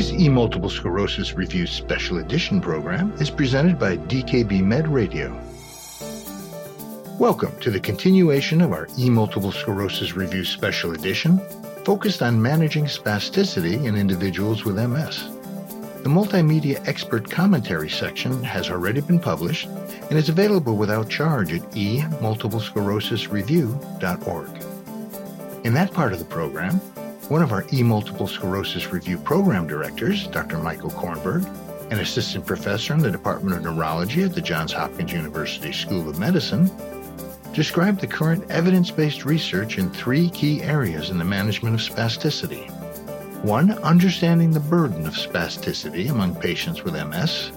This E Multiple Sclerosis Review Special Edition program is presented by DKB Med Radio. Welcome to the continuation of our E Multiple Sclerosis Review Special Edition, focused on managing spasticity in individuals with MS. The multimedia expert commentary section has already been published and is available without charge at emultiplesclerosisreview.org. In that part of the program, one of our E Multiple Sclerosis Review program directors, Dr. Michael Kornberg, an assistant professor in the Department of Neurology at the Johns Hopkins University School of Medicine, described the current evidence based research in three key areas in the management of spasticity. One, understanding the burden of spasticity among patients with MS.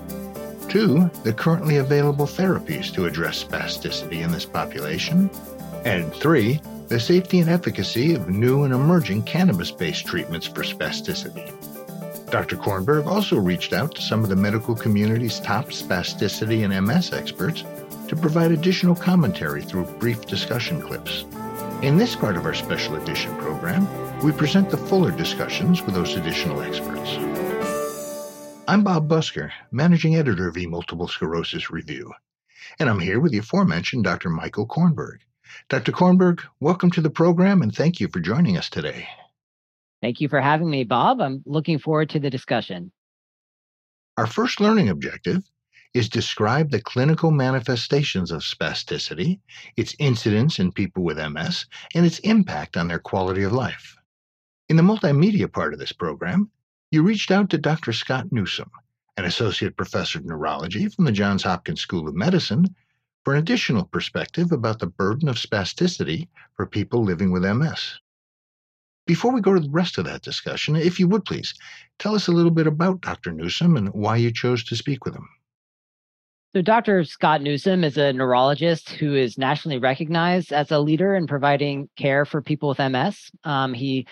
Two, the currently available therapies to address spasticity in this population. And three, the safety and efficacy of new and emerging cannabis based treatments for spasticity. Dr. Kornberg also reached out to some of the medical community's top spasticity and MS experts to provide additional commentary through brief discussion clips. In this part of our special edition program, we present the fuller discussions with those additional experts. I'm Bob Busker, managing editor of E Multiple Sclerosis Review, and I'm here with the aforementioned Dr. Michael Kornberg. Dr. Kornberg, welcome to the program and thank you for joining us today. Thank you for having me, Bob. I'm looking forward to the discussion. Our first learning objective is describe the clinical manifestations of spasticity, its incidence in people with MS, and its impact on their quality of life. In the multimedia part of this program, you reached out to Dr. Scott Newsome, an associate professor of neurology from the Johns Hopkins School of Medicine, for an additional perspective about the burden of spasticity for people living with MS. Before we go to the rest of that discussion, if you would please, tell us a little bit about Dr. Newsome and why you chose to speak with him. So, Dr. Scott Newsome is a neurologist who is nationally recognized as a leader in providing care for people with MS. Um, he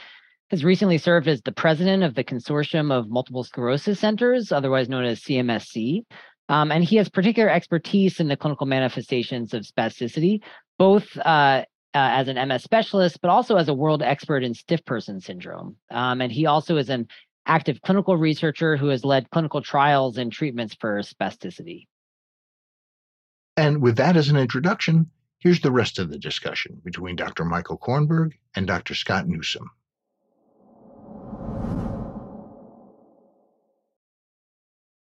has recently served as the president of the Consortium of Multiple Sclerosis Centers, otherwise known as CMSC, um, and he has particular expertise in the clinical manifestations of spasticity, both uh, uh, as an MS specialist, but also as a world expert in stiff person syndrome. Um, and he also is an active clinical researcher who has led clinical trials and treatments for spasticity. And with that as an introduction, here's the rest of the discussion between Dr. Michael Kornberg and Dr. Scott Newsome.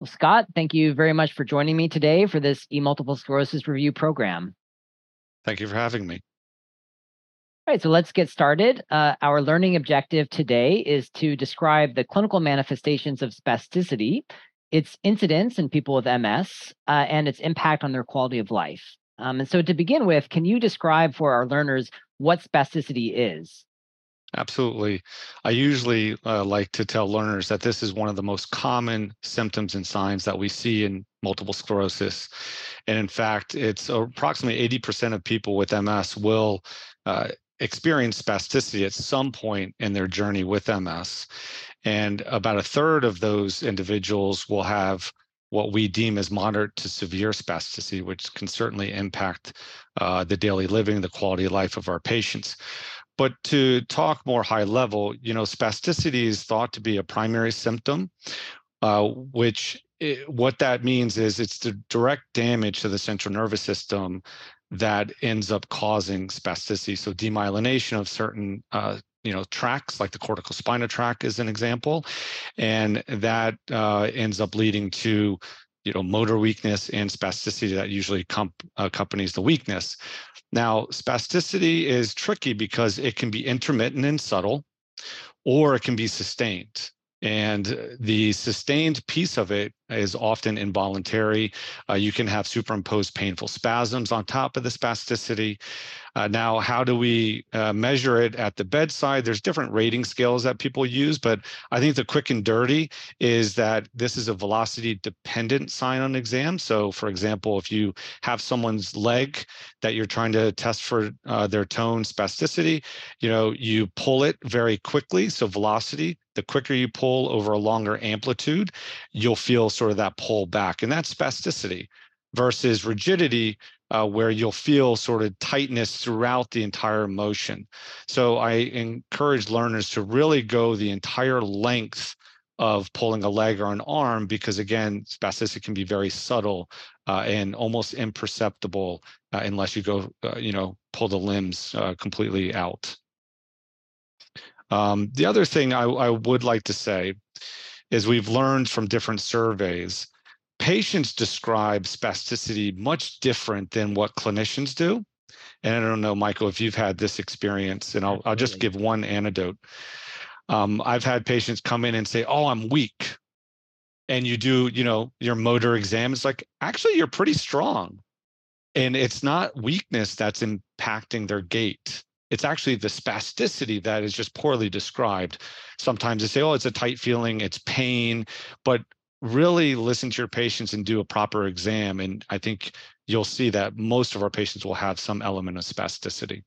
Well, Scott, thank you very much for joining me today for this e multiple sclerosis review program. Thank you for having me. All right, so let's get started. Uh, our learning objective today is to describe the clinical manifestations of spasticity, its incidence in people with MS, uh, and its impact on their quality of life. Um, and so, to begin with, can you describe for our learners what spasticity is? Absolutely. I usually uh, like to tell learners that this is one of the most common symptoms and signs that we see in multiple sclerosis. And in fact, it's approximately 80% of people with MS will uh, experience spasticity at some point in their journey with MS. And about a third of those individuals will have what we deem as moderate to severe spasticity, which can certainly impact uh, the daily living, the quality of life of our patients. But to talk more high level, you know, spasticity is thought to be a primary symptom, uh, which it, what that means is it's the direct damage to the central nervous system that ends up causing spasticity. So demyelination of certain uh, you know tracks like the cortical spinal tract is an example and that uh, ends up leading to you know motor weakness and spasticity that usually comp- accompanies the weakness now, spasticity is tricky because it can be intermittent and subtle, or it can be sustained. And the sustained piece of it is often involuntary. Uh, you can have superimposed painful spasms on top of the spasticity. Uh, now, how do we uh, measure it at the bedside? There's different rating scales that people use, but I think the quick and dirty is that this is a velocity dependent sign on exam. So, for example, if you have someone's leg that you're trying to test for uh, their tone spasticity, you know, you pull it very quickly. So, velocity, the quicker you pull over a longer amplitude, you'll feel sort of that pull back, and that's spasticity versus rigidity, uh, where you'll feel sort of tightness throughout the entire motion. So I encourage learners to really go the entire length of pulling a leg or an arm because again spasticity can be very subtle uh, and almost imperceptible uh, unless you go uh, you know pull the limbs uh, completely out um, the other thing I, I would like to say is we've learned from different surveys patients describe spasticity much different than what clinicians do and i don't know michael if you've had this experience and i'll, I'll just give one anecdote um, I've had patients come in and say, "Oh, I'm weak," and you do, you know, your motor exam. It's like actually you're pretty strong, and it's not weakness that's impacting their gait. It's actually the spasticity that is just poorly described. Sometimes they say, "Oh, it's a tight feeling, it's pain," but really listen to your patients and do a proper exam, and I think you'll see that most of our patients will have some element of spasticity.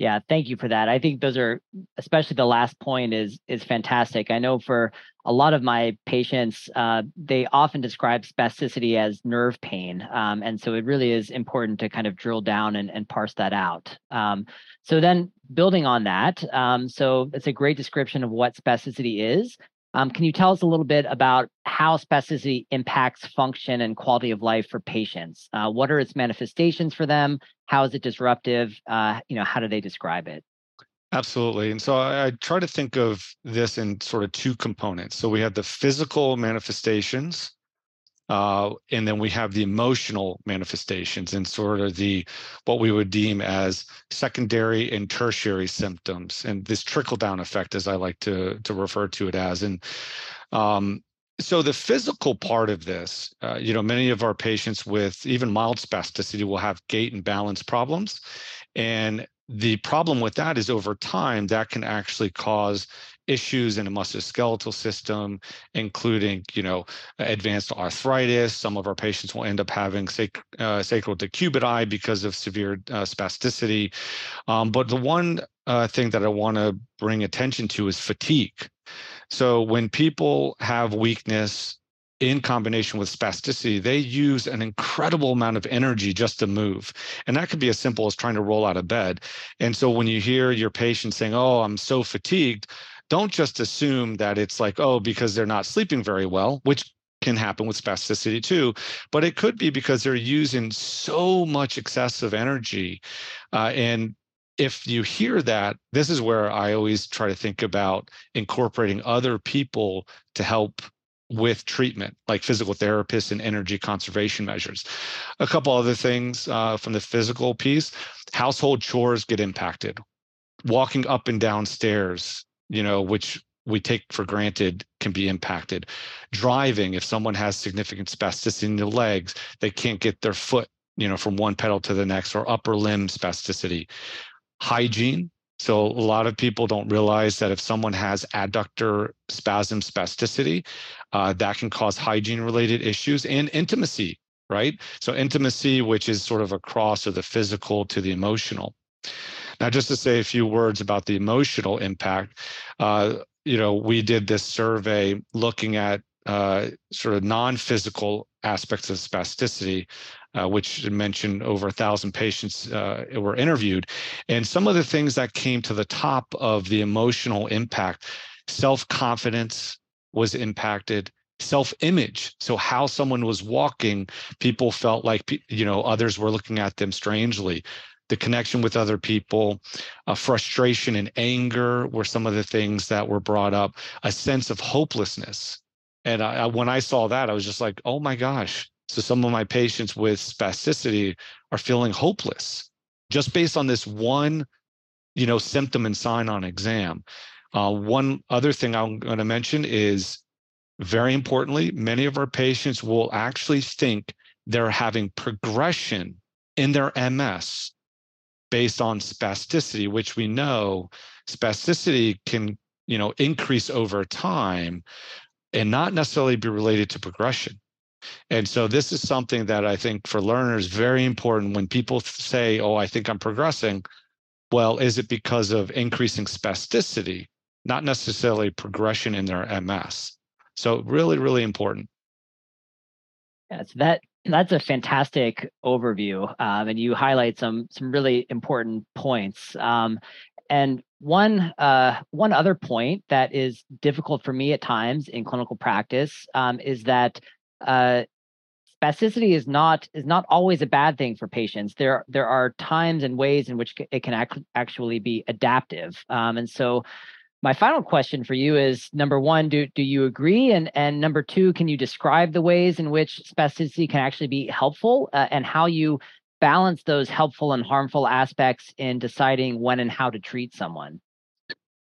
Yeah, thank you for that. I think those are especially the last point is is fantastic. I know for a lot of my patients, uh, they often describe spasticity as nerve pain, um, and so it really is important to kind of drill down and, and parse that out. Um, so then, building on that, um, so it's a great description of what spasticity is. Um, can you tell us a little bit about how spasticity impacts function and quality of life for patients? Uh, what are its manifestations for them? How is it disruptive? Uh, you know, how do they describe it? Absolutely. And so I, I, try to think of this in sort of two components. So we have the physical manifestations, uh, and then we have the emotional manifestations and sort of the what we would deem as secondary and tertiary symptoms, and this trickle down effect, as I like to to refer to it as. And um, so the physical part of this, uh, you know, many of our patients with even mild spasticity will have gait and balance problems, and the problem with that is over time that can actually cause issues in the musculoskeletal system, including, you know, advanced arthritis. Some of our patients will end up having sac- uh, sacral decubiti because of severe uh, spasticity. Um, but the one uh, thing that I want to bring attention to is fatigue. So when people have weakness in combination with spasticity, they use an incredible amount of energy just to move. And that could be as simple as trying to roll out of bed. And so when you hear your patient saying, Oh, I'm so fatigued, don't just assume that it's like, oh, because they're not sleeping very well, which can happen with spasticity too, but it could be because they're using so much excessive energy. Uh, and if you hear that, this is where I always try to think about incorporating other people to help with treatment, like physical therapists and energy conservation measures. A couple other things uh, from the physical piece household chores get impacted. Walking up and down stairs you know, which we take for granted can be impacted. Driving, if someone has significant spasticity in the legs, they can't get their foot, you know, from one pedal to the next, or upper limb spasticity. Hygiene. So a lot of people don't realize that if someone has adductor spasm spasticity, uh, that can cause hygiene-related issues and intimacy, right? So intimacy, which is sort of a cross of the physical to the emotional. Now, just to say a few words about the emotional impact, uh, you know, we did this survey looking at uh, sort of non-physical aspects of spasticity, uh, which mentioned over a thousand patients uh, were interviewed, and some of the things that came to the top of the emotional impact, self-confidence was impacted, self-image. So how someone was walking people felt like you know others were looking at them strangely the connection with other people, uh, frustration and anger were some of the things that were brought up, a sense of hopelessness. And I, when I saw that, I was just like, oh my gosh. So some of my patients with spasticity are feeling hopeless just based on this one, you know, symptom and sign on exam. Uh, one other thing I'm going to mention is very importantly, many of our patients will actually think they're having progression in their MS based on spasticity, which we know spasticity can, you know, increase over time and not necessarily be related to progression. And so this is something that I think for learners very important when people say, "Oh, I think I'm progressing." Well, is it because of increasing spasticity, not necessarily progression in their MS? So really, really important. Yes, that that's a fantastic overview, um, and you highlight some some really important points. Um, and one uh, one other point that is difficult for me at times in clinical practice um, is that uh, spasticity is not is not always a bad thing for patients. There there are times and ways in which it can ac- actually be adaptive. Um, and so, my final question for you is: number one, do do you agree? And and number two, can you describe the ways in which spasticity can actually be helpful uh, and how you balance those helpful and harmful aspects in deciding when and how to treat someone?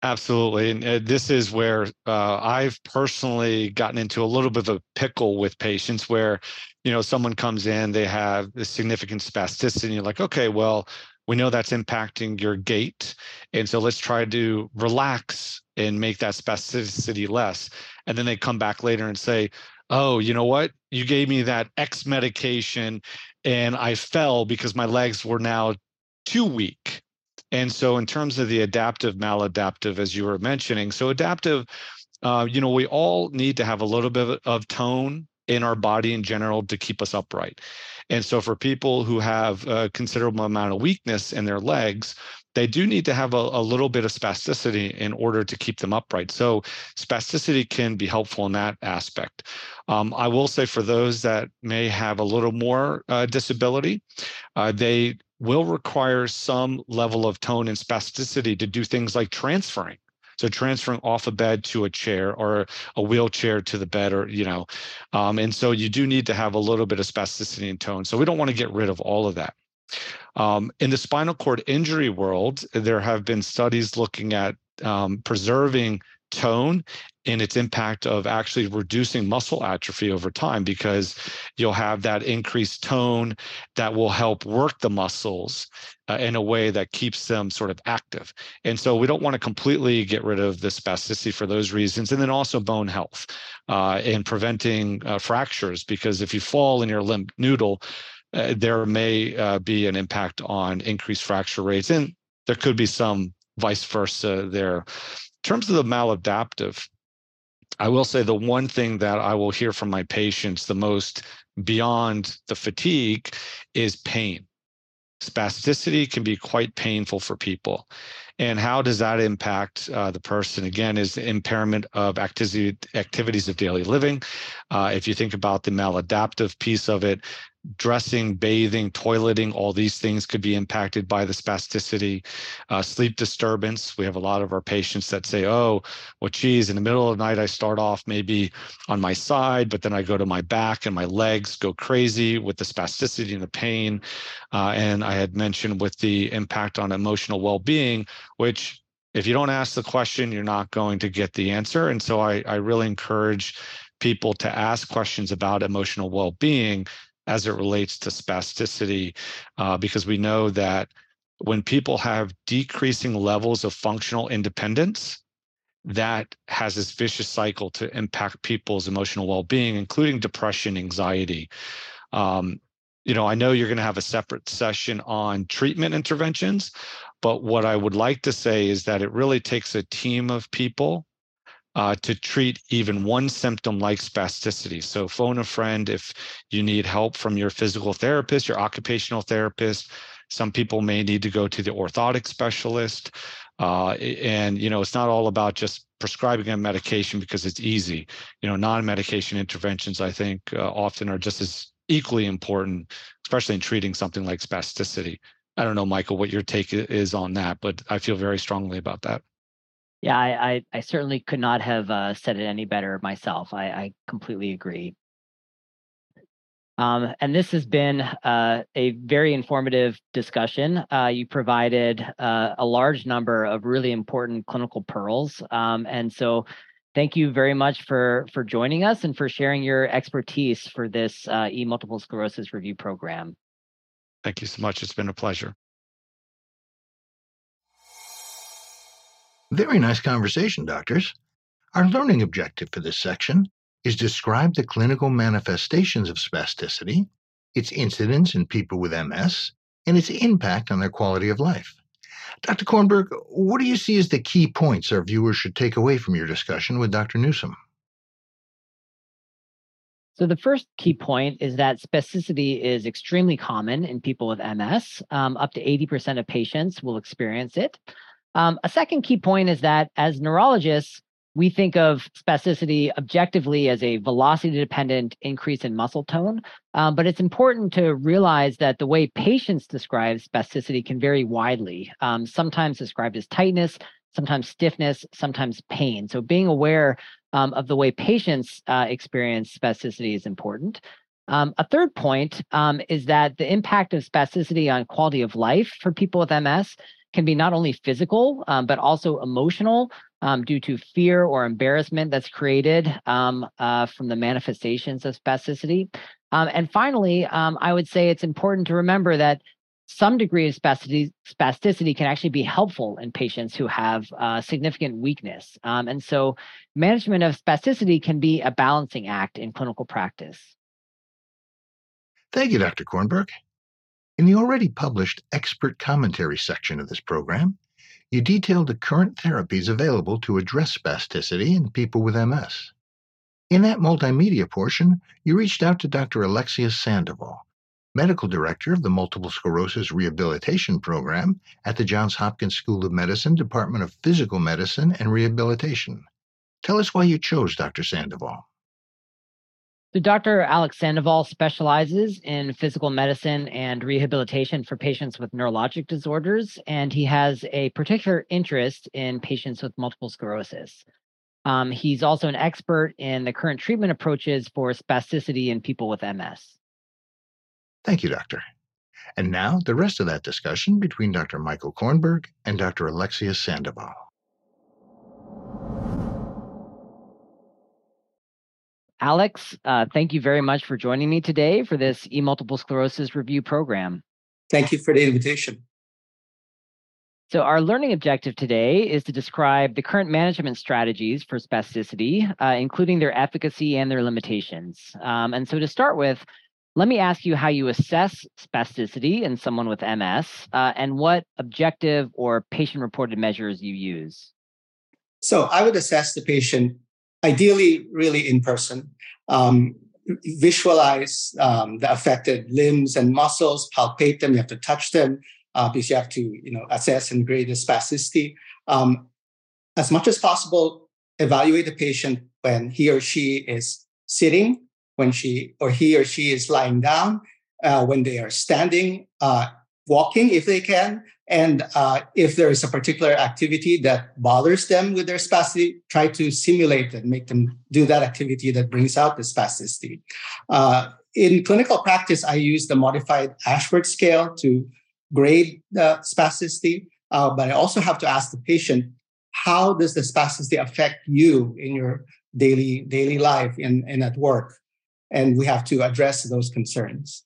Absolutely. And uh, this is where uh, I've personally gotten into a little bit of a pickle with patients where, you know, someone comes in, they have a significant spasticity, and you're like, okay, well, we know that's impacting your gait. And so let's try to relax and make that spasticity less. And then they come back later and say, oh, you know what? You gave me that X medication and I fell because my legs were now too weak and so, in terms of the adaptive, maladaptive, as you were mentioning, so adaptive, uh, you know, we all need to have a little bit of tone in our body in general to keep us upright. And so, for people who have a considerable amount of weakness in their legs, they do need to have a, a, little bit of spasticity in order to keep them upright. So spasticity can be helpful in that aspect. Um, I will say for those that may have a little more uh, disability, uh, they will require some level of tone and spasticity to do things like transferring. So transferring off a bed to a chair or a wheelchair to the bed, or you know, um, and so you do need to have a little bit of spasticity and tone. So we don't want to get rid of all of that. Um, in the spinal cord injury world, there have been studies looking at um, preserving tone and its impact of actually reducing muscle atrophy over time because you'll have that increased tone that will help work the muscles uh, in a way that keeps them sort of active. And so we don't want to completely get rid of the spasticity for those reasons. And then also bone health uh, and preventing uh, fractures because if you fall in your limp noodle, uh, there may uh, be an impact on increased fracture rates. And there could be some vice versa there. Terms of the maladaptive, I will say the one thing that I will hear from my patients the most beyond the fatigue is pain. Spasticity can be quite painful for people. And how does that impact uh, the person? Again, is the impairment of activity, activities of daily living. Uh, if you think about the maladaptive piece of it, dressing, bathing, toileting, all these things could be impacted by the spasticity. Uh, sleep disturbance. We have a lot of our patients that say, oh, well, geez, in the middle of the night, I start off maybe on my side, but then I go to my back and my legs go crazy with the spasticity and the pain. Uh, and I had mentioned with the impact on emotional well being, which if you don't ask the question, you're not going to get the answer. And so I, I really encourage people to ask questions about emotional well being as it relates to spasticity, uh, because we know that when people have decreasing levels of functional independence, that has this vicious cycle to impact people's emotional well-being, including depression, anxiety. Um, you know, I know you're going to have a separate session on treatment interventions, but what I would like to say is that it really takes a team of people uh, to treat even one symptom like spasticity. So phone a friend if you need help from your physical therapist, your occupational therapist. Some people may need to go to the orthotic specialist. Uh, and, you know, it's not all about just prescribing a medication because it's easy. You know, non-medication interventions, I think, uh, often are just as equally important, especially in treating something like spasticity. I don't know, Michael, what your take is on that, but I feel very strongly about that. Yeah, I, I, I certainly could not have uh, said it any better myself. I, I completely agree. Um, and this has been uh, a very informative discussion. Uh, you provided uh, a large number of really important clinical pearls. Um, and so thank you very much for, for joining us and for sharing your expertise for this uh, e-multiple sclerosis review program. Thank you so much. It's been a pleasure. Very nice conversation, doctors. Our learning objective for this section is describe the clinical manifestations of spasticity, its incidence in people with MS, and its impact on their quality of life. Dr. Kornberg, what do you see as the key points our viewers should take away from your discussion with Dr. Newsome? So the first key point is that spasticity is extremely common in people with MS. Um, up to 80% of patients will experience it. Um, a second key point is that as neurologists, we think of spasticity objectively as a velocity dependent increase in muscle tone. Um, but it's important to realize that the way patients describe spasticity can vary widely, um, sometimes described as tightness, sometimes stiffness, sometimes pain. So being aware um, of the way patients uh, experience spasticity is important. Um, a third point um, is that the impact of spasticity on quality of life for people with MS can be not only physical, um, but also emotional um, due to fear or embarrassment that's created um, uh, from the manifestations of spasticity. Um, and finally, um, I would say it's important to remember that some degree of spasticity, spasticity can actually be helpful in patients who have uh, significant weakness. Um, and so, management of spasticity can be a balancing act in clinical practice. Thank you, Dr. Kornberg. In the already published expert commentary section of this program, you detailed the current therapies available to address spasticity in people with MS. In that multimedia portion, you reached out to Dr. Alexius Sandoval, Medical Director of the Multiple Sclerosis Rehabilitation Program at the Johns Hopkins School of Medicine, Department of Physical Medicine and Rehabilitation. Tell us why you chose Dr. Sandoval. So Dr. Alex Sandoval specializes in physical medicine and rehabilitation for patients with neurologic disorders, and he has a particular interest in patients with multiple sclerosis. Um, he's also an expert in the current treatment approaches for spasticity in people with MS. Thank you, Doctor. And now the rest of that discussion between Dr. Michael Kornberg and Dr. Alexius Sandoval. Alex, uh, thank you very much for joining me today for this e multiple sclerosis review program. Thank you for the invitation. So, our learning objective today is to describe the current management strategies for spasticity, uh, including their efficacy and their limitations. Um, and so, to start with, let me ask you how you assess spasticity in someone with MS uh, and what objective or patient reported measures you use. So, I would assess the patient ideally really in person. Um, visualize um, the affected limbs and muscles, palpate them. You have to touch them uh, because you have to, you know, assess and grade the spasticity. Um, as much as possible, evaluate the patient when he or she is sitting, when she or he or she is lying down, uh, when they are standing, uh, walking if they can, and uh, if there is a particular activity that bothers them with their spasticity, try to simulate it, make them do that activity that brings out the spasticity. Uh, in clinical practice, I use the modified Ashworth scale to grade the spasticity, uh, but I also have to ask the patient, how does the spasticity affect you in your daily daily life and, and at work? And we have to address those concerns.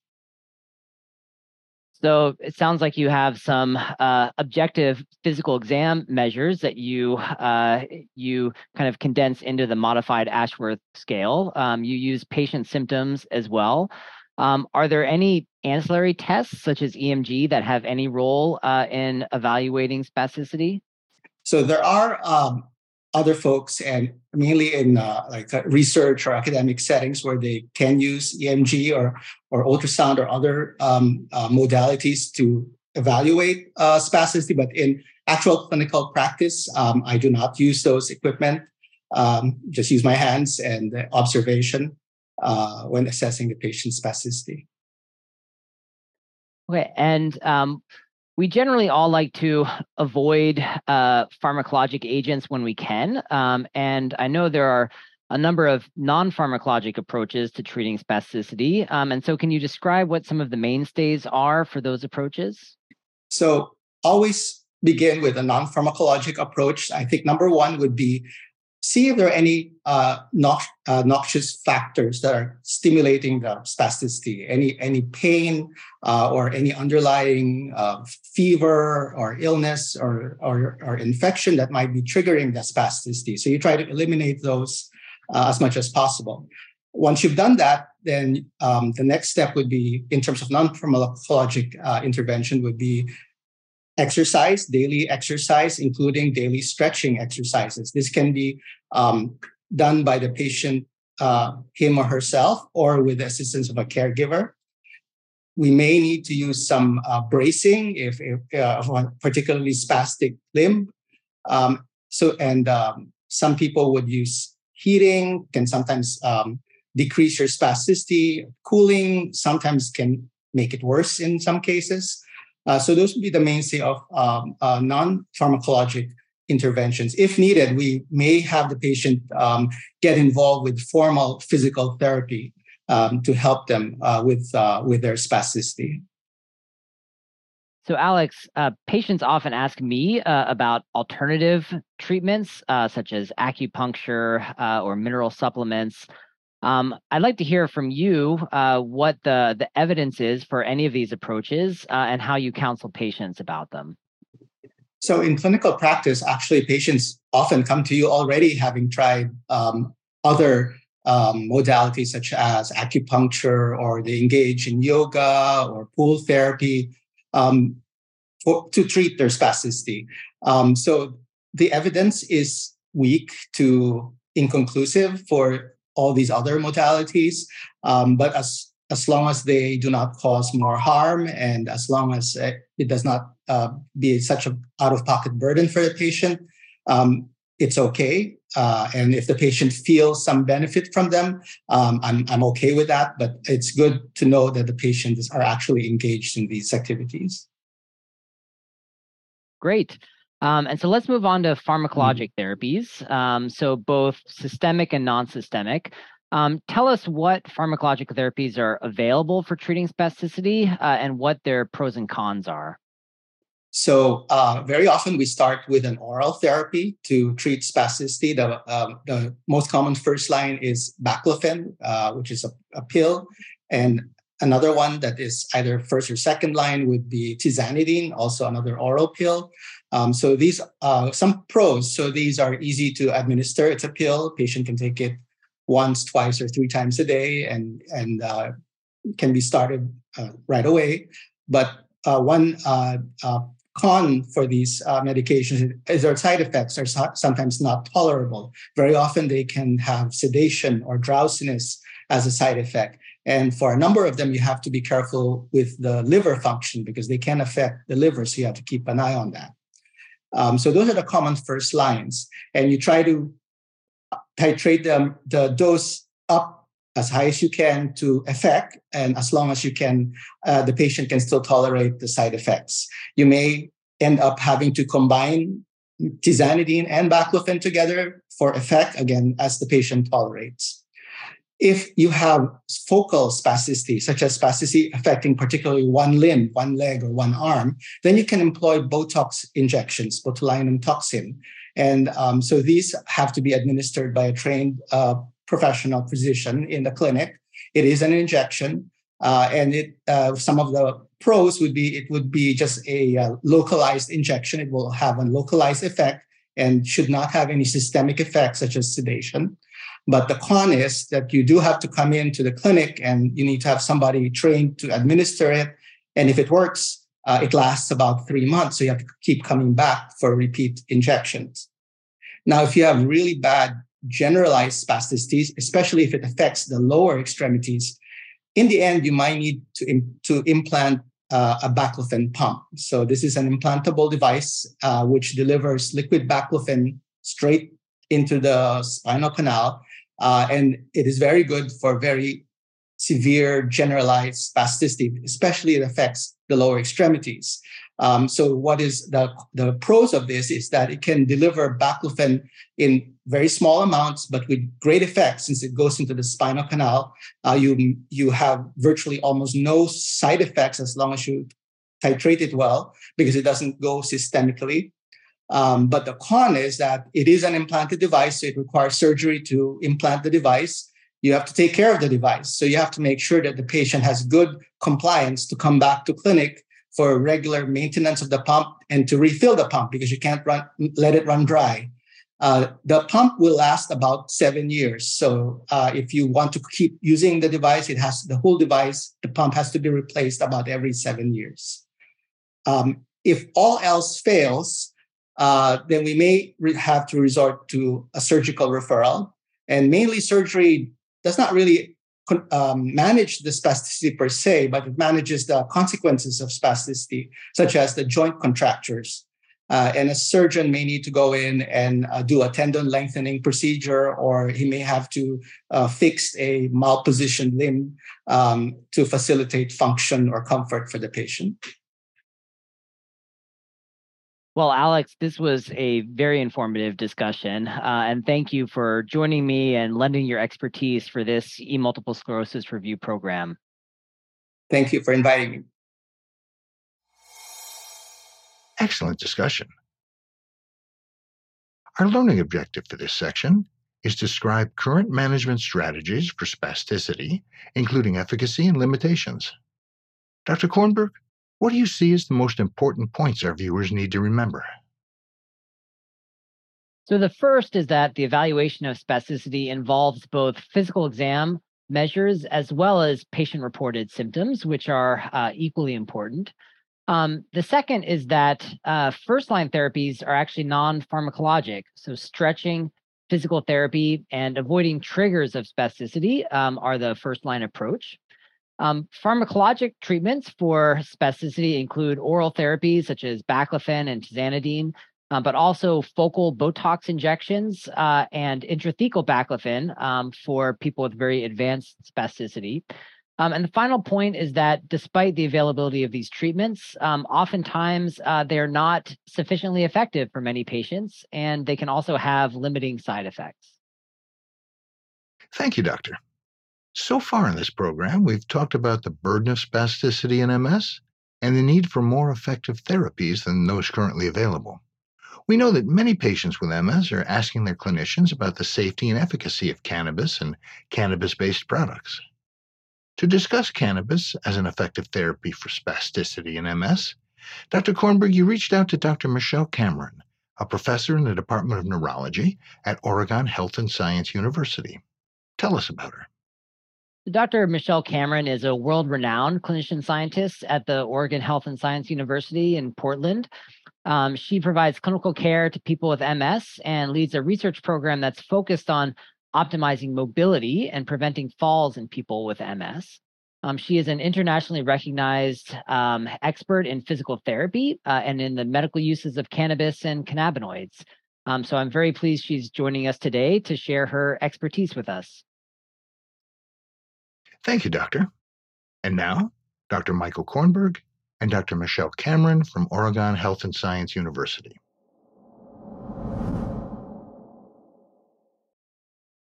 So it sounds like you have some uh, objective physical exam measures that you uh, you kind of condense into the modified Ashworth scale. Um, you use patient symptoms as well. Um, are there any ancillary tests such as EMG that have any role uh, in evaluating spasticity? So there are um, other folks and mainly in uh, like uh, research or academic settings where they can use EMG or or ultrasound or other um, uh, modalities to evaluate uh, spasticity. But in actual clinical practice, um, I do not use those equipment. Um, just use my hands and observation uh, when assessing the patient's spasticity. Okay, and um, we generally all like to avoid uh, pharmacologic agents when we can. Um, and I know there are a number of non pharmacologic approaches to treating spasticity. Um, and so, can you describe what some of the mainstays are for those approaches? So, always begin with a non pharmacologic approach. I think number one would be see if there are any uh, nox- uh, noxious factors that are stimulating the spasticity, any any pain uh, or any underlying uh, fever or illness or, or, or infection that might be triggering the spasticity. So you try to eliminate those uh, as much as possible. Once you've done that, then um, the next step would be, in terms of non-pharmacologic uh, intervention, would be exercise, daily exercise, including daily stretching exercises. This can be um, done by the patient, uh, him or herself, or with the assistance of a caregiver. We may need to use some uh, bracing if, if uh, particularly spastic limb Um, so, and um, some people would use heating, can sometimes um, decrease your spasticity. Cooling sometimes can make it worse in some cases. Uh, so those would be the mainstay of um, uh, non-pharmacologic interventions. If needed, we may have the patient um, get involved with formal physical therapy um, to help them uh, with uh, with their spasticity. So, Alex, uh, patients often ask me about alternative treatments such as acupuncture or mineral supplements. Um, I'd like to hear from you uh, what the, the evidence is for any of these approaches uh, and how you counsel patients about them. So, in clinical practice, actually, patients often come to you already having tried um, other um, modalities such as acupuncture, or they engage in yoga or pool therapy um, for, to treat their spasticity. Um, so the evidence is weak to inconclusive for all these other modalities, um, but as as long as they do not cause more harm and as long as it does not uh, be such an out of pocket burden for the patient, um, it's okay. Uh, and if the patient feels some benefit from them, um, I'm, I'm okay with that. But it's good to know that the patients are actually engaged in these activities. Great. Um, and so let's move on to pharmacologic mm-hmm. therapies. Um, so both systemic and non-systemic. Um, tell us what pharmacologic therapies are available for treating spasticity uh, and what their pros and cons are. So uh, very often we start with an oral therapy to treat spasticity. The, um, the most common first line is baclofen, uh, which is a, a, pill, and Another one that is either first or second line would be tizanidine, also another oral pill. Um, so these uh, some pros. So these are easy to administer. It's a pill. Patient can take it once, twice, or three times a day, and and uh, can be started uh, right away. But uh, one uh, uh, con for these medications is their side effects are sometimes not tolerable. Very often they can have sedation or drowsiness as a side effect. And for a number of them, you have to be careful with the liver function because they can affect the liver. So you have to keep an eye on that. Um, so those are the common first lines. And you try to titrate them, the dose up as high as you can to effect. And as long as you can, uh, the patient can still tolerate the side effects. You may end up having to combine tizanidine and baclofen together for effect, again, as the patient tolerates. If you have focal spasticity, such as spasticity affecting particularly one limb, one leg, or one arm, then you can employ Botox injections, botulinum toxin. And um, so these have to be administered by a trained uh, professional physician in the clinic. It is an injection, uh, and it uh, some of the pros would be it would be just a uh, localized injection. It will have a localized effect and should not have any systemic effects such as sedation. But the con is that you do have to come into the clinic and you need to have somebody trained to administer it. And if it works, uh, it lasts about three months. So you have to keep coming back for repeat injections. Now, if you have really bad generalized spasticity, especially if it affects the lower extremities, in the end, you might need to, Im- to implant uh, a baclofen pump. So this is an implantable device uh, which delivers liquid baclofen straight into the spinal canal uh, and it is very good for very severe generalized spasticity, especially it affects the lower extremities. Um, so what is the, the pros of this is that it can deliver baclofen in very small amounts, but with great effect since it goes into the spinal canal. Uh, you, you have virtually almost no side effects as long as you titrate it well because it doesn't go systemically. Um, but the con is that it is an implanted device, so it requires surgery to implant the device. You have to take care of the device. So you have to make sure that the patient has good compliance to come back to clinic for regular maintenance of the pump and to refill the pump because you can't run, let it run dry. Uh, the pump will last about seven years. So uh, if you want to keep using the device, it has the whole device, the pump has to be replaced about every seven years. Um, if all else fails, uh, then we may re- have to resort to a surgical referral. And mainly surgery does not really um, manage the spasticity per se, but it manages the consequences of spasticity, such as the joint contractures. Uh, and a surgeon may need to go in and uh, do a tendon lengthening procedure, or he may have to uh, fix a malpositioned limb um, to facilitate function or comfort for the patient. Well, Alex, this was a very informative discussion, uh, and thank you for joining me and lending your expertise for this e multiple sclerosis review program. Thank you for inviting me. Excellent discussion. Our learning objective for this section is to describe current management strategies for spasticity, including efficacy and limitations. Dr. Kornberg, what do you see as the most important points our viewers need to remember? So, the first is that the evaluation of spasticity involves both physical exam measures as well as patient reported symptoms, which are uh, equally important. Um, the second is that uh, first line therapies are actually non pharmacologic. So, stretching, physical therapy, and avoiding triggers of spasticity um, are the first line approach. Um, pharmacologic treatments for spasticity include oral therapies such as baclofen and tizanidine, uh, but also focal Botox injections uh, and intrathecal baclofen um, for people with very advanced spasticity. Um, and the final point is that despite the availability of these treatments, um, oftentimes uh, they're not sufficiently effective for many patients, and they can also have limiting side effects. Thank you, Doctor. So far in this program, we've talked about the burden of spasticity in MS and the need for more effective therapies than those currently available. We know that many patients with MS are asking their clinicians about the safety and efficacy of cannabis and cannabis based products. To discuss cannabis as an effective therapy for spasticity in MS, Dr. Kornberg, you reached out to Dr. Michelle Cameron, a professor in the Department of Neurology at Oregon Health and Science University. Tell us about her. Dr. Michelle Cameron is a world renowned clinician scientist at the Oregon Health and Science University in Portland. Um, she provides clinical care to people with MS and leads a research program that's focused on optimizing mobility and preventing falls in people with MS. Um, she is an internationally recognized um, expert in physical therapy uh, and in the medical uses of cannabis and cannabinoids. Um, so I'm very pleased she's joining us today to share her expertise with us. Thank you, Doctor. And now, Dr. Michael Kornberg and Dr. Michelle Cameron from Oregon Health and Science University.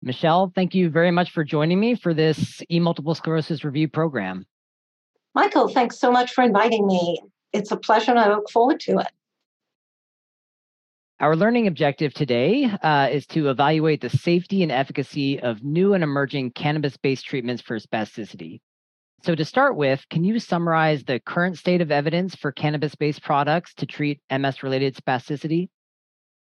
Michelle, thank you very much for joining me for this e multiple sclerosis review program. Michael, thanks so much for inviting me. It's a pleasure and I look forward to it. Our learning objective today uh, is to evaluate the safety and efficacy of new and emerging cannabis based treatments for spasticity. So, to start with, can you summarize the current state of evidence for cannabis based products to treat MS related spasticity?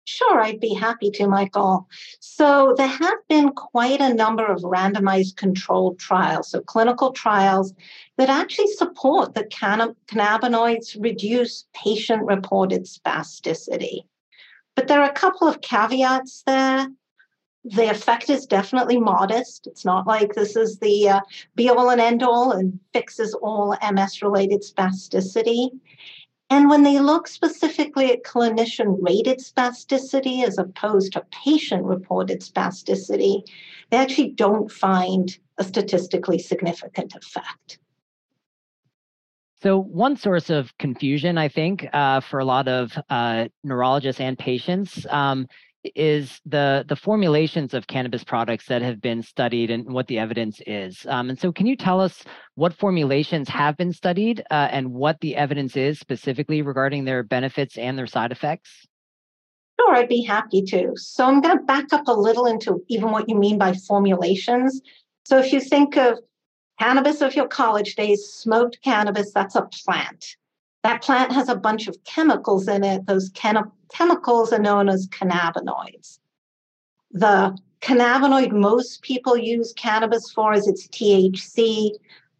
Sure, I'd be happy to, Michael. So, there have been quite a number of randomized controlled trials, so clinical trials that actually support that cannabinoids reduce patient reported spasticity. But there are a couple of caveats there. The effect is definitely modest. It's not like this is the uh, be all and end all and fixes all MS related spasticity. And when they look specifically at clinician rated spasticity as opposed to patient reported spasticity, they actually don't find a statistically significant effect. So, one source of confusion, I think, uh, for a lot of uh, neurologists and patients um, is the the formulations of cannabis products that have been studied and what the evidence is. Um, and so, can you tell us what formulations have been studied uh, and what the evidence is specifically regarding their benefits and their side effects? Sure, I'd be happy to. So, I'm going to back up a little into even what you mean by formulations. So, if you think of Cannabis of your college days, smoked cannabis, that's a plant. That plant has a bunch of chemicals in it. Those chem- chemicals are known as cannabinoids. The cannabinoid most people use cannabis for is its THC.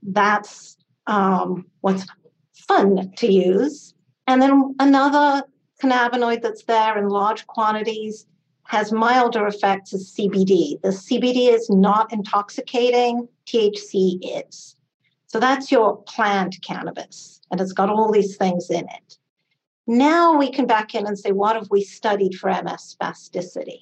That's um, what's fun to use. And then another cannabinoid that's there in large quantities has milder effects as CBD. The CBD is not intoxicating, THC is. So that's your plant cannabis, and it's got all these things in it. Now we can back in and say, what have we studied for MS spasticity?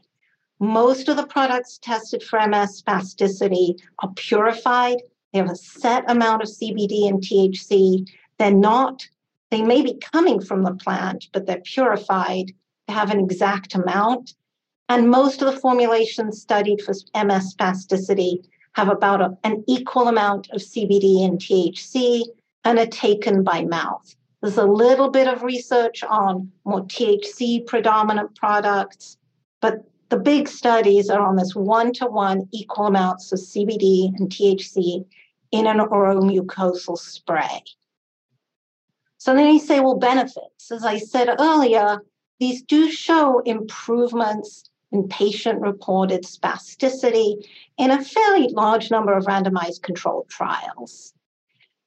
Most of the products tested for MS spasticity are purified. They have a set amount of CBD and THC. They're not, they may be coming from the plant, but they're purified. They have an exact amount. And most of the formulations studied for MS spasticity have about a, an equal amount of CBD and THC and are taken by mouth. There's a little bit of research on more THC predominant products, but the big studies are on this one to one equal amounts of CBD and THC in an oral mucosal spray. So then you say, well, benefits. As I said earlier, these do show improvements in patient reported spasticity in a fairly large number of randomized controlled trials.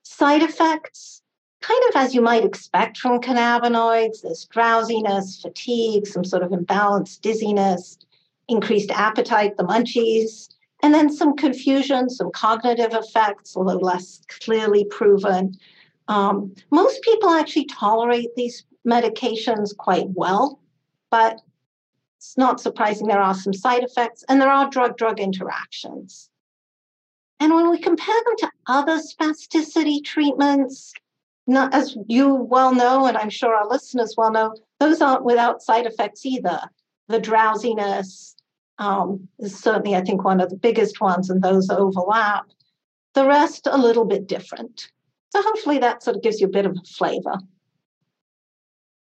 Side effects, kind of as you might expect from cannabinoids, there's drowsiness, fatigue, some sort of imbalanced dizziness, increased appetite, the munchies, and then some confusion, some cognitive effects, although less clearly proven. Um, most people actually tolerate these medications quite well, but it's not surprising there are some side effects and there are drug drug interactions. And when we compare them to other spasticity treatments, not, as you well know, and I'm sure our listeners well know, those aren't without side effects either. The drowsiness um, is certainly, I think, one of the biggest ones, and those overlap. The rest, a little bit different. So hopefully that sort of gives you a bit of a flavor.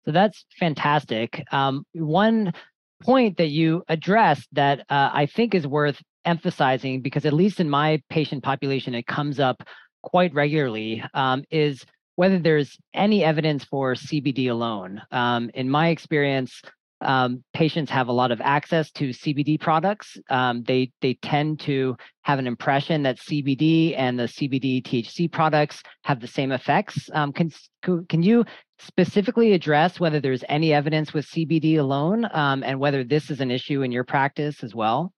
So that's fantastic. Um, one point that you addressed that uh, I think is worth emphasizing because at least in my patient population, it comes up quite regularly um, is whether there's any evidence for CBD alone. Um, in my experience, um, patients have a lot of access to CBD products. Um, they they tend to have an impression that CBD and the CBD THC products have the same effects. Um, can can you specifically address whether there's any evidence with CBD alone um, and whether this is an issue in your practice as well?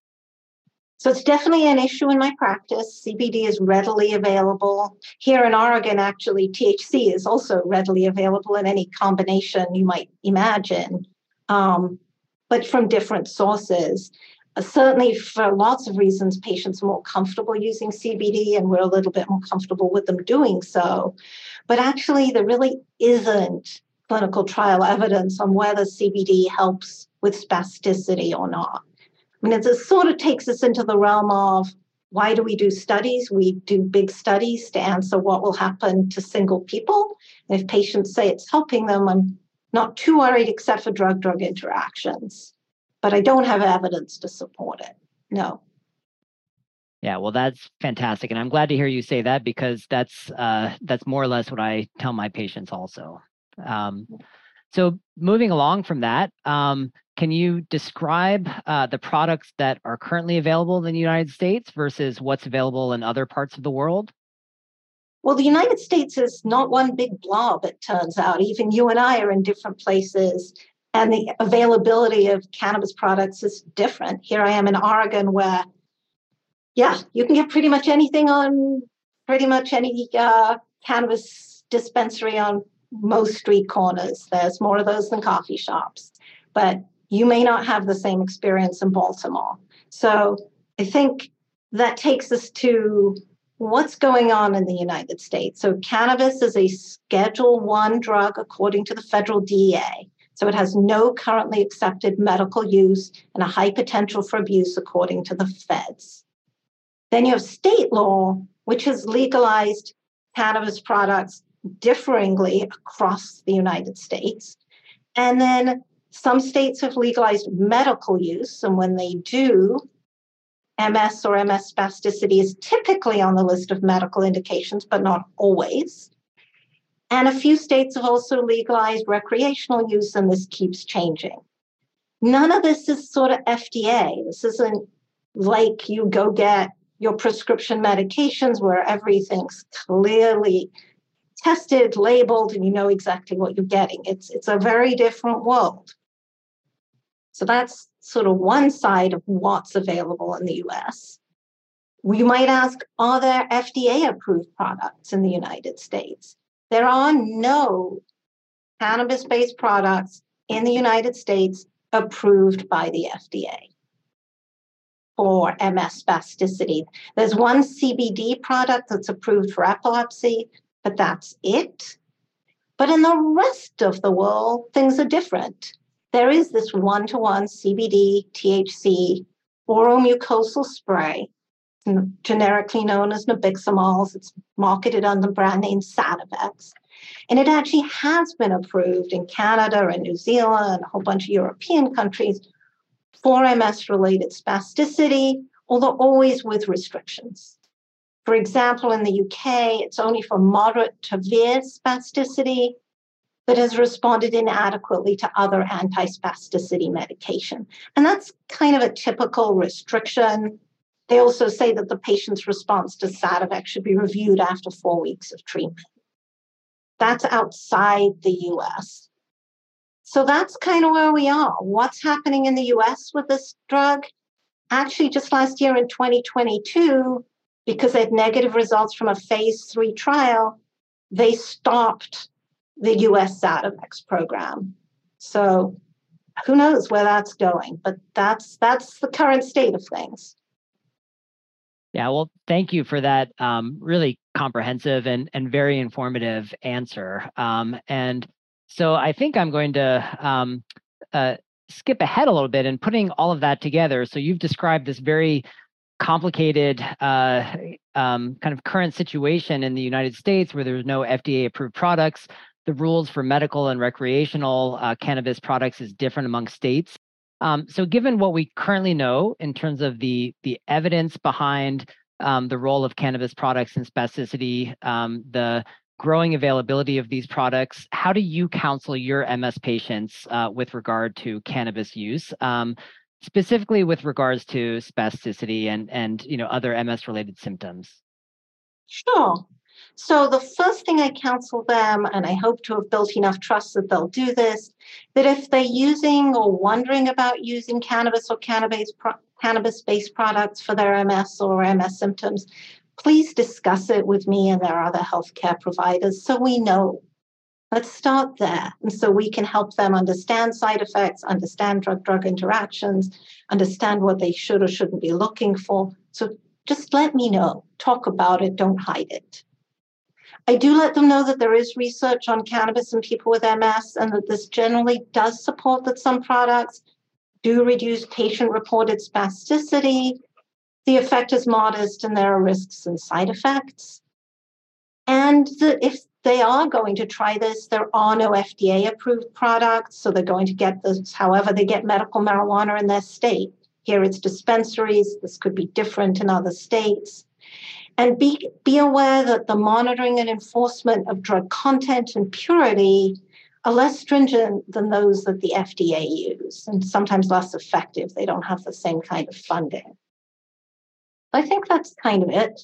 So it's definitely an issue in my practice. CBD is readily available. Here in Oregon, actually, THC is also readily available in any combination you might imagine um, but from different sources. Uh, certainly, for lots of reasons, patients are more comfortable using CBD, and we're a little bit more comfortable with them doing so. But actually, there really isn't clinical trial evidence on whether CBD helps with spasticity or not. I mean, it sort of takes us into the realm of why do we do studies? We do big studies to answer what will happen to single people. And if patients say it's helping them, I'm not too worried except for drug drug interactions, but I don't have evidence to support it. No. Yeah, well, that's fantastic, and I'm glad to hear you say that because that's uh, that's more or less what I tell my patients also. Um, so, moving along from that, um, can you describe uh, the products that are currently available in the United States versus what's available in other parts of the world? Well, the United States is not one big blob, it turns out. Even you and I are in different places, and the availability of cannabis products is different. Here I am in Oregon, where, yeah, you can get pretty much anything on pretty much any uh, cannabis dispensary on most street corners. There's more of those than coffee shops, but you may not have the same experience in Baltimore. So I think that takes us to what's going on in the United States. So cannabis is a Schedule 1 drug according to the federal DEA. So it has no currently accepted medical use and a high potential for abuse according to the feds. Then you have state law, which has legalized cannabis products differingly across the United States. And then some states have legalized medical use. And when they do, MS or MS spasticity is typically on the list of medical indications, but not always. And a few states have also legalized recreational use, and this keeps changing. None of this is sort of FDA. This isn't like you go get your prescription medications where everything's clearly tested, labeled, and you know exactly what you're getting. It's, it's a very different world. So that's sort of one side of what's available in the US. We might ask, are there FDA approved products in the United States? There are no cannabis based products in the United States approved by the FDA for MS spasticity. There's one CBD product that's approved for epilepsy, but that's it. But in the rest of the world, things are different. There is this one to one CBD, THC, oral mucosal spray, generically known as nabiximols. It's marketed under the brand name Sativex. And it actually has been approved in Canada and New Zealand and a whole bunch of European countries for MS related spasticity, although always with restrictions. For example, in the UK, it's only for moderate to severe spasticity that has responded inadequately to other anti-spasticity medication. And that's kind of a typical restriction. They also say that the patient's response to Sativex should be reviewed after four weeks of treatment. That's outside the US. So that's kind of where we are. What's happening in the US with this drug? Actually, just last year in 2022, because they had negative results from a phase three trial, they stopped the US Sativex program. So who knows where that's going, but that's that's the current state of things. Yeah, well, thank you for that um, really comprehensive and, and very informative answer. Um, and so I think I'm going to um, uh, skip ahead a little bit and putting all of that together. So you've described this very complicated uh, um, kind of current situation in the United States where there's no FDA approved products. The rules for medical and recreational uh, cannabis products is different among states. Um, so, given what we currently know in terms of the the evidence behind um, the role of cannabis products in spasticity, um, the growing availability of these products, how do you counsel your MS patients uh, with regard to cannabis use? Um, specifically with regards to spasticity and and you know other MS related symptoms? Sure. So the first thing I counsel them, and I hope to have built enough trust that they'll do this, that if they're using or wondering about using cannabis or cannabis pro- cannabis-based products for their MS or MS symptoms, please discuss it with me and their other healthcare providers so we know Let's start there. And so we can help them understand side effects, understand drug drug interactions, understand what they should or shouldn't be looking for. So just let me know. Talk about it. Don't hide it. I do let them know that there is research on cannabis in people with MS and that this generally does support that some products do reduce patient reported spasticity. The effect is modest and there are risks and side effects. And the, if they are going to try this. There are no FDA approved products, so they're going to get this however they get medical marijuana in their state. Here it's dispensaries. This could be different in other states. And be, be aware that the monitoring and enforcement of drug content and purity are less stringent than those that the FDA use and sometimes less effective. They don't have the same kind of funding. I think that's kind of it.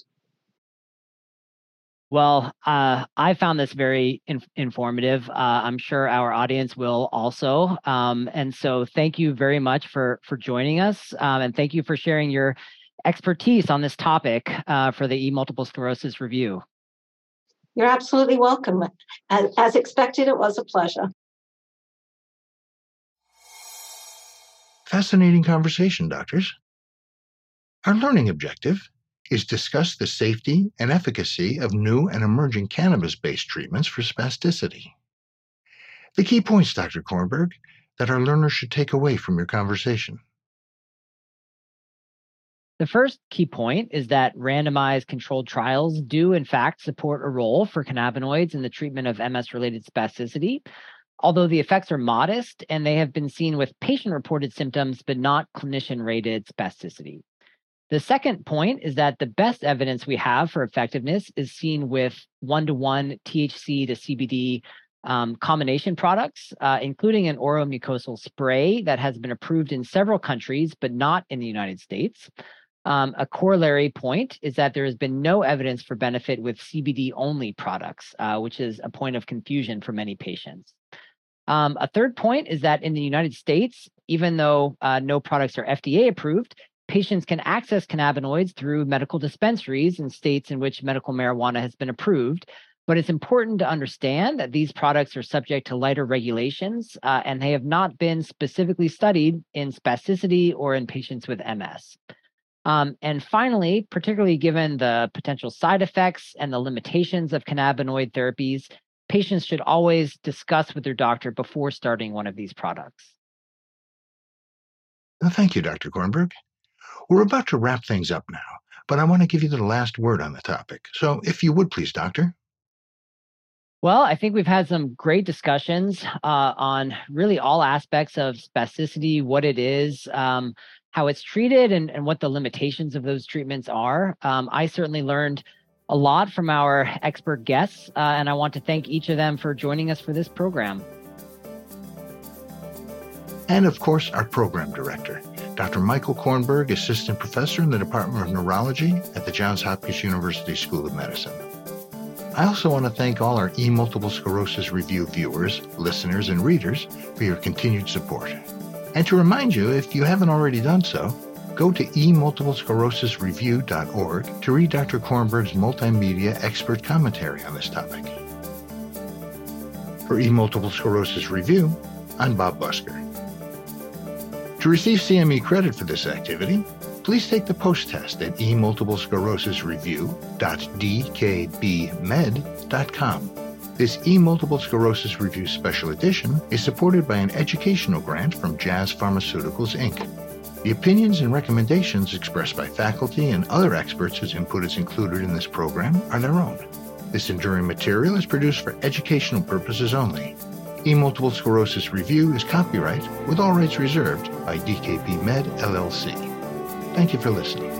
Well, uh, I found this very in- informative. Uh, I'm sure our audience will also. Um, and so, thank you very much for for joining us, um, and thank you for sharing your expertise on this topic uh, for the e multiple sclerosis review. You're absolutely welcome. As, as expected, it was a pleasure. Fascinating conversation, doctors. Our learning objective is discuss the safety and efficacy of new and emerging cannabis based treatments for spasticity. The key points, Dr. Kornberg, that our learners should take away from your conversation. The first key point is that randomized controlled trials do, in fact, support a role for cannabinoids in the treatment of MS related spasticity, although the effects are modest and they have been seen with patient reported symptoms, but not clinician rated spasticity. The second point is that the best evidence we have for effectiveness is seen with one to one THC to CBD um, combination products, uh, including an oral mucosal spray that has been approved in several countries, but not in the United States. Um, a corollary point is that there has been no evidence for benefit with CBD only products, uh, which is a point of confusion for many patients. Um, a third point is that in the United States, even though uh, no products are FDA approved, patients can access cannabinoids through medical dispensaries in states in which medical marijuana has been approved. But it's important to understand that these products are subject to lighter regulations uh, and they have not been specifically studied in spasticity or in patients with MS. Um, and finally, particularly given the potential side effects and the limitations of cannabinoid therapies, patients should always discuss with their doctor before starting one of these products. Well, thank you, Dr. Kornberg. We're about to wrap things up now, but I want to give you the last word on the topic. So, if you would please, Doctor. Well, I think we've had some great discussions uh, on really all aspects of spasticity, what it is, um, how it's treated and, and what the limitations of those treatments are. Um, I certainly learned a lot from our expert guests, uh, and I want to thank each of them for joining us for this program. And of course, our program director, Dr. Michael Kornberg, Assistant Professor in the Department of Neurology at the Johns Hopkins University School of Medicine. I also want to thank all our e multiple sclerosis review viewers, listeners, and readers for your continued support. And to remind you, if you haven't already done so, go to emultiplesclerosisreview.org to read Dr. Kornberg's multimedia expert commentary on this topic. For eMultiple Sclerosis Review, I'm Bob Busker. To receive CME credit for this activity, please take the post test at emultiplesclerosisreview.dkbmed.com. This e-multiple sclerosis review special edition is supported by an educational grant from Jazz Pharmaceuticals, Inc. The opinions and recommendations expressed by faculty and other experts whose input is included in this program are their own. This enduring material is produced for educational purposes only. E-multiple sclerosis review is copyright with all rights reserved by DKB Med LLC. Thank you for listening.